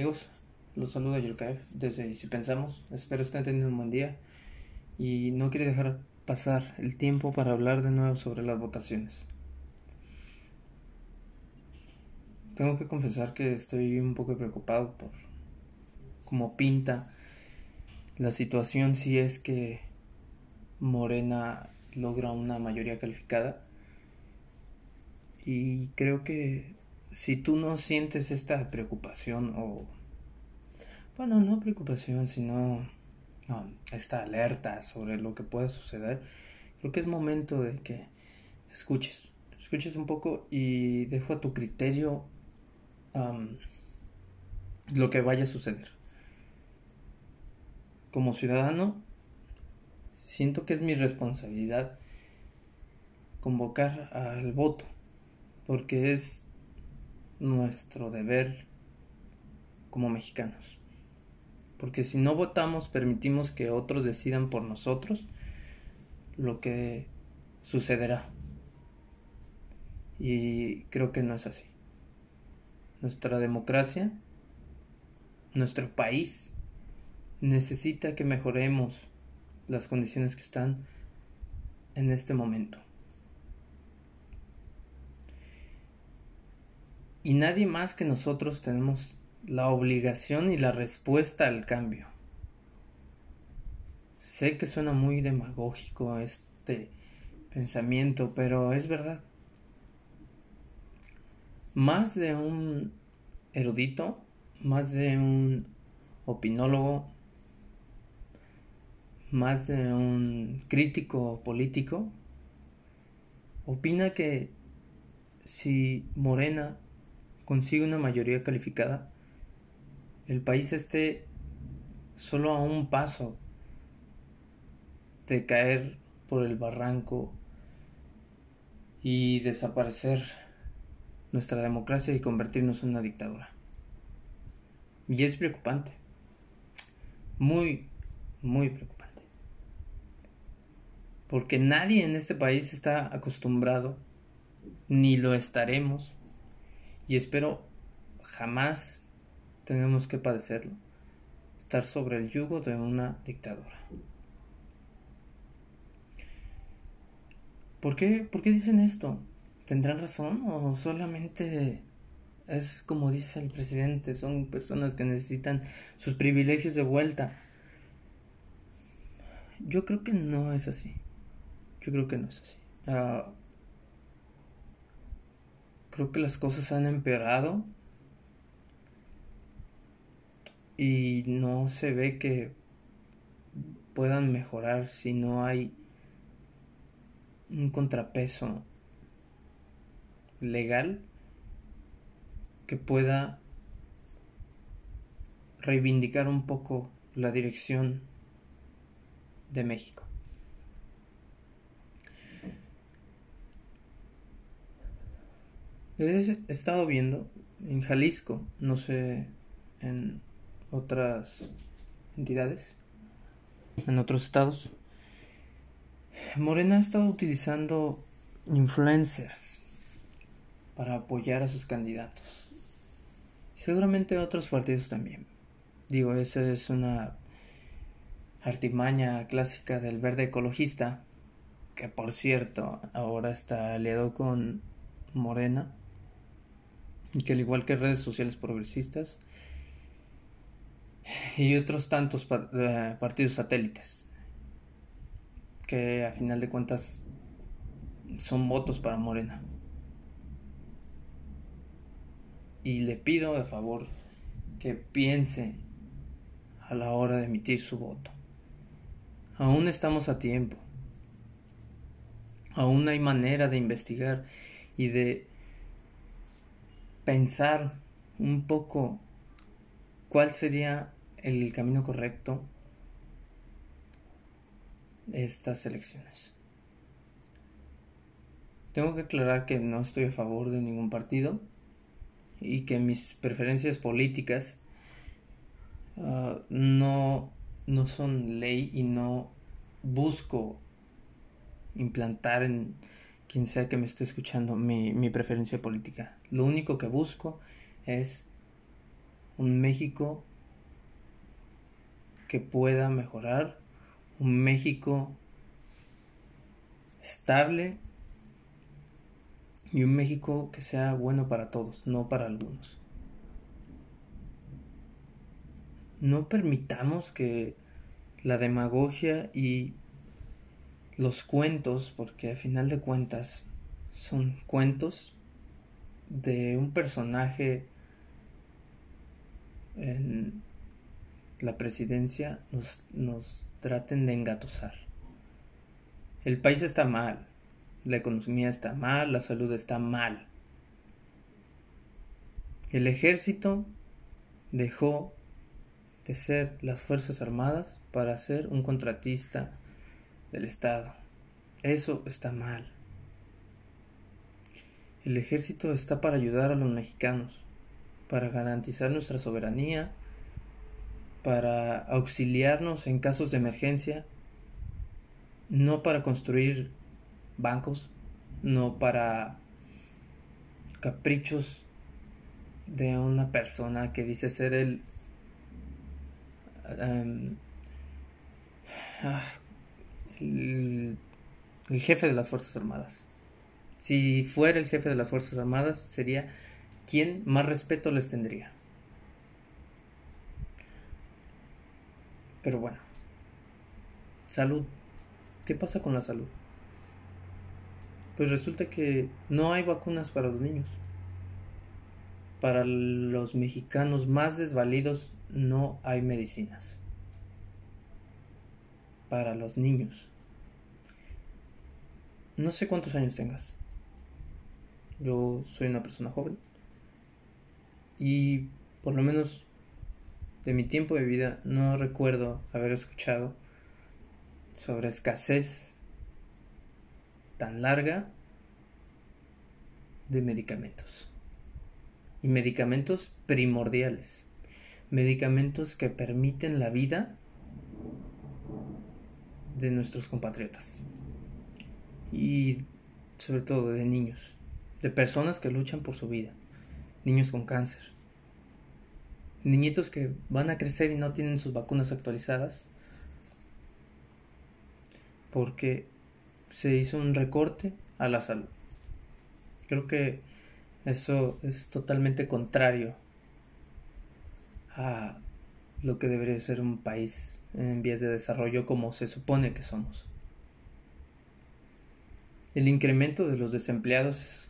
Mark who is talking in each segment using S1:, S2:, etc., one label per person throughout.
S1: ¿Qué tal amigos? Los saluda Yurkaev desde Si Pensamos. Espero estén teniendo un buen día y no quiero dejar pasar el tiempo para hablar de nuevo sobre las votaciones. Tengo que confesar que estoy un poco preocupado por cómo pinta la situación si es que Morena logra una mayoría calificada. Y creo que si tú no sientes esta preocupación o, bueno, no preocupación, sino esta alerta sobre lo que puede suceder, creo que es momento de que escuches, escuches un poco y dejo a tu criterio lo que vaya a suceder. Como ciudadano, siento que es mi responsabilidad convocar al voto, porque es nuestro deber como mexicanos. Porque si no votamos, permitimos que otros decidan por nosotros lo que sucederá. Y creo que no es así. Nuestra democracia, nuestro país, necesita que mejoremos las condiciones que están en este momento. Y nadie más que nosotros tenemos la obligación y la respuesta al cambio. Sé que suena muy demagógico este pensamiento, pero es verdad. Más de un erudito, más de un opinólogo, más de un crítico político, opina que si Morena consigue una mayoría calificada, el país esté solo a un paso de caer por el barranco y desaparecer nuestra democracia y convertirnos en una dictadura. Y es preocupante. Muy, muy preocupante. Porque nadie en este país está acostumbrado, ni lo estaremos, y espero jamás tengamos que padecerlo, estar sobre el yugo de una dictadura. ¿Por qué, ¿Por qué dicen esto? ¿Tendrán razón o solamente es como dice el presidente, son personas que necesitan sus privilegios de vuelta? Yo creo que no es así. Yo creo que no es así. Ah, creo que las cosas han empeorado y no se ve que puedan mejorar si no hay un contrapeso legal que pueda reivindicar un poco la dirección de México. He estado viendo en Jalisco, no sé, en otras entidades, en otros estados. Morena ha estado utilizando influencers para apoyar a sus candidatos. Seguramente otros partidos también. Digo, esa es una artimaña clásica del verde ecologista, que por cierto ahora está aliado con Morena que al igual que redes sociales progresistas y otros tantos eh, partidos satélites que a final de cuentas son votos para Morena. Y le pido de favor que piense a la hora de emitir su voto. Aún estamos a tiempo. Aún hay manera de investigar y de pensar un poco cuál sería el camino correcto de estas elecciones. Tengo que aclarar que no estoy a favor de ningún partido y que mis preferencias políticas ah, no, no son ley y no busco implantar en quien sea que me esté escuchando mi, mi preferencia política. Lo único que busco es un México que pueda mejorar, un México estable y un México que sea bueno para todos, no para algunos. No permitamos que la demagogia y los cuentos, porque al final de cuentas son cuentos de un personaje en la presidencia, nos, nos traten de engatusar. El país está mal, la economía está mal, la salud está mal. El ejército dejó de ser las Fuerzas Armadas para ser un contratista del Estado. Eso está mal. El ejército está para ayudar a los mexicanos, para garantizar nuestra soberanía, para auxiliarnos en casos de emergencia, no para construir bancos, no para caprichos de una persona que dice ser el em, ah, el, jefe de las Fuerzas Armadas. Si fuera el jefe de las Fuerzas Armadas, sería quien más respeto les tendría. Pero bueno, salud. ¿Qué pasa con la salud? Pues resulta que no hay vacunas para los niños. Para los mexicanos más desvalidos no hay medicinas. Para los niños no sé cuántos años tengas. Yo soy una persona joven. Y por lo menos de mi tiempo de vida no recuerdo haber escuchado sobre escasez tan larga de medicamentos. Y medicamentos primordiales. Medicamentos que permiten la vida de nuestros compatriotas y sobre todo de niños, de personas que luchan por su vida, niños con cáncer, niñitos que van a crecer y no tienen sus vacunas actualizadas porque se hizo un recorte a la salud. Creo que eso es totalmente contrario a lo que debería ser un país en vías de desarrollo como se supone que somos. El incremento de los desempleados es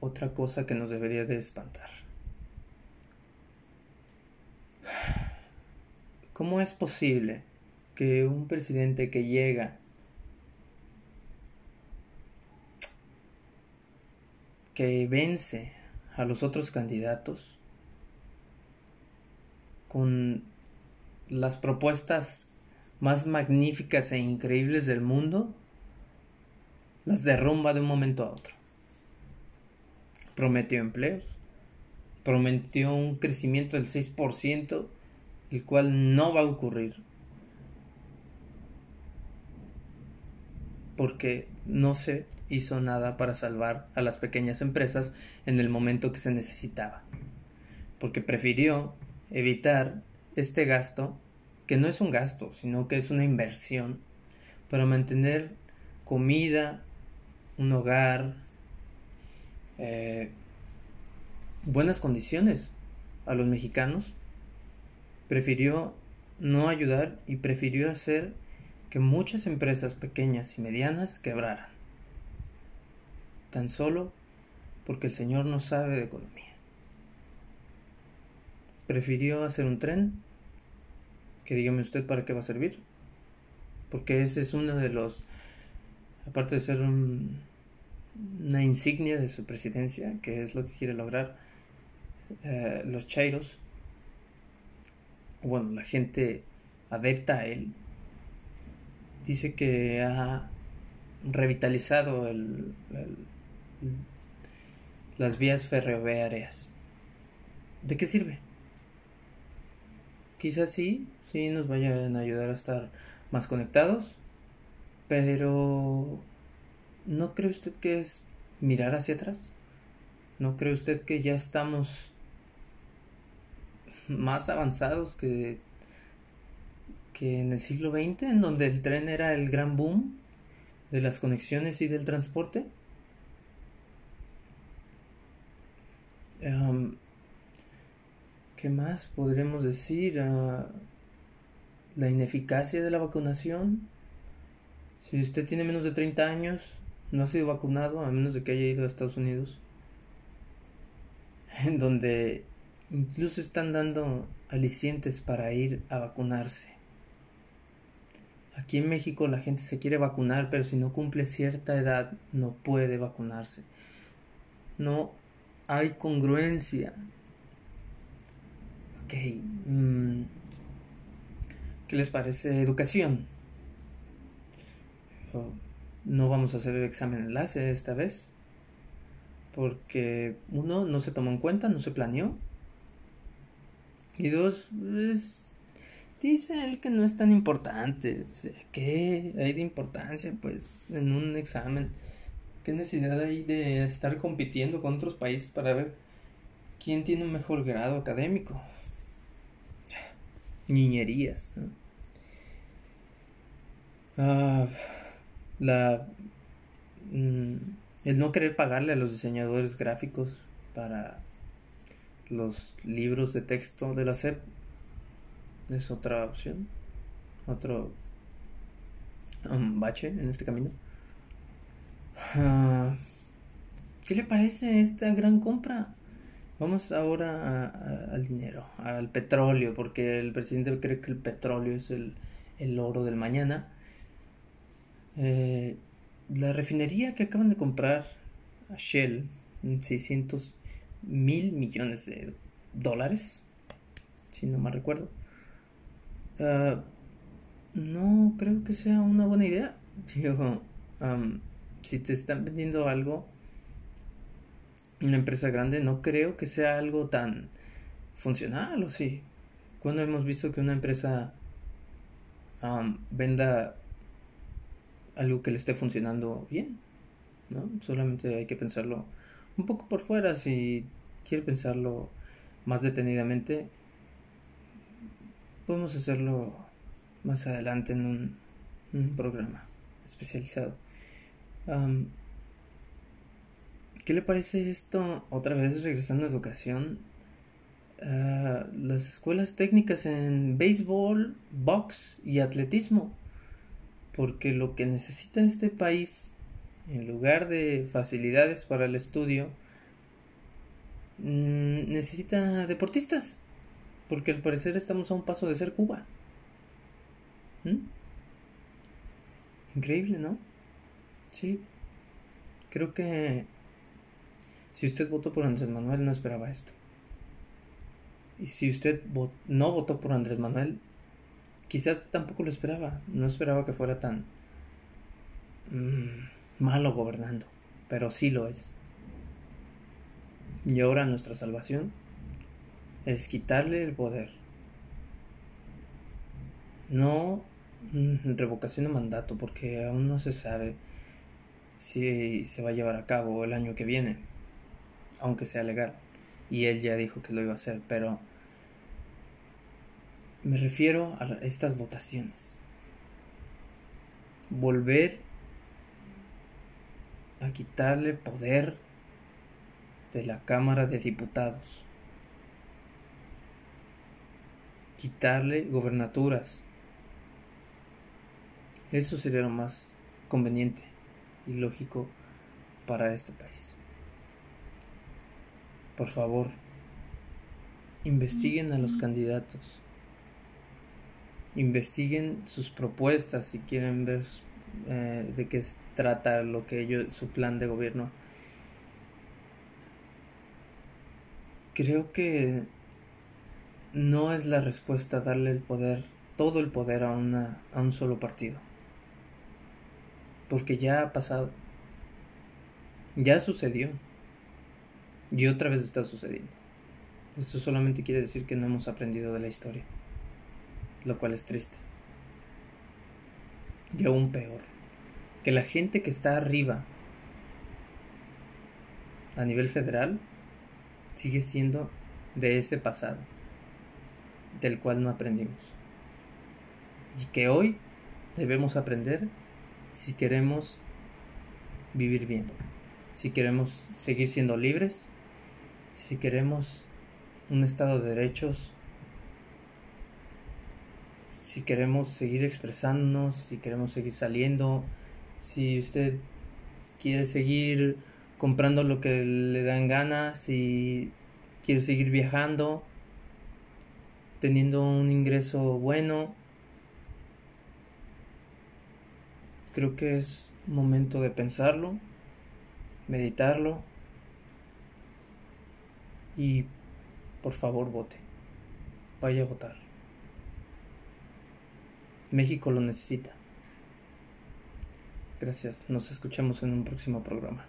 S1: otra cosa que nos debería de espantar. ¿Cómo es posible que un presidente que llega que vence a los otros candidatos con las propuestas más magníficas e increíbles del mundo las derrumba de un momento a otro. Prometió empleos, prometió un crecimiento del 6%, el cual no va a ocurrir. Porque no se hizo nada para salvar a las pequeñas empresas en el momento que se necesitaba. Porque prefirió evitar este gasto, que no es un gasto, sino que es una inversión, para mantener comida, un hogar, eh, buenas condiciones a los mexicanos, prefirió no ayudar y prefirió hacer que muchas empresas pequeñas y medianas quebraran, tan solo porque el Señor no sabe de economía. Prefirió hacer un tren, que dígame usted para qué va a servir, porque ese es uno de los aparte de ser una insignia de su presidencia, que es lo que quiere lograr eh, los chairos, bueno, la gente adepta a él, dice que ha revitalizado las vías ferroviarias. ¿De qué sirve? Quizás sí, sí nos vayan a ayudar a estar más conectados, pero, ¿no cree usted que es mirar hacia atrás? ¿No cree usted que ya estamos más avanzados que, que en el siglo XX, en donde el tren era el gran boom de las conexiones y del transporte. ¿Qué más podremos decir? Ah, la ineficacia de la vacunación. Si usted tiene menos de 30 años, no ha sido vacunado, a menos de que haya ido a Estados Unidos, en donde incluso están dando alicientes para ir a vacunarse. Aquí en México la gente se quiere vacunar, pero si no cumple cierta edad no puede vacunarse. No hay congruencia. Ok. Mm, ¿Qué les parece educación? No vamos a hacer el examen enlace esta vez. Porque uno, no se tomó en cuenta, no se planeó. Y dos, pues, dice él que no es tan importante. ¿Qué hay de importancia, pues, en un examen? ¿Qué necesidad hay de estar compitiendo con otros países para ver quién tiene un mejor grado académico? Niñerías. Ah, la, mm, el no querer pagarle a los diseñadores gráficos para los libros de texto de la SEP es otra opción, otro um, bache en este camino. Ah, ¿Qué le parece esta gran compra? Vamos ahora al dinero, al petróleo, porque el presidente cree que el petróleo es el, el oro del mañana. Eh, la refinería que acaban de comprar a Shell, 600 mil millones de dólares, si no mal recuerdo, ah, no creo que sea una buena idea. si te están vendiendo algo, una empresa grande, no creo que sea algo tan funcional, o sí. Cuando hemos visto que una empresa venda algo que le esté funcionando bien, ¿no? Solamente hay que pensarlo un poco por fuera, si quiere pensarlo más detenidamente, podemos hacerlo más adelante en un, programa especializado. ¿Qué le parece esto? Otra vez regresando a educación. Ah, las escuelas técnicas en béisbol, box y atletismo. Porque lo que necesita este país, en lugar de facilidades para el estudio, mm, necesita deportistas. Porque al parecer estamos a un paso de ser Cuba. ¿Mm? Increíble, ¿no? Sí. Creo que si usted votó por Andrés Manuel no esperaba esto. Y si usted no votó por Andrés Manuel, quizás tampoco lo esperaba. No esperaba que fuera tan mm, malo gobernando. Pero sí lo es. Y ahora nuestra salvación es quitarle el poder. No mm, revocación de mandato, porque aún no se sabe si se va a llevar a cabo el año que viene, aunque sea legal. Y él ya dijo que lo iba a hacer, pero me refiero a estas votaciones. Volver a quitarle poder de la Cámara de Diputados quitarle gobernaturas. Eso sería lo más conveniente y lógico para este país. Por favor, investiguen a los candidatos. Investiguen sus propuestas si quieren ver eh, de qué trata lo que ellos, su plan de gobierno. Creo que no es la respuesta darle el poder, todo el poder a, una, a un solo partido. Porque ya ha pasado. Ya sucedió. Y otra vez está sucediendo. Eso solamente quiere decir que no hemos aprendido de la historia. Lo cual es triste. Y aún peor. Que la gente que está arriba a nivel federal sigue siendo de ese pasado del cual no aprendimos. Y que hoy debemos aprender si queremos vivir bien, si queremos seguir siendo libres, si queremos un estado de derechos, si queremos seguir expresándonos, si queremos seguir saliendo, si usted quiere seguir comprando lo que le dan ganas, si quiere seguir viajando, teniendo un ingreso bueno. Creo que es momento de pensarlo, meditarlo y por favor vote. Vaya a votar. México lo necesita. Gracias, nos escuchamos en un próximo programa.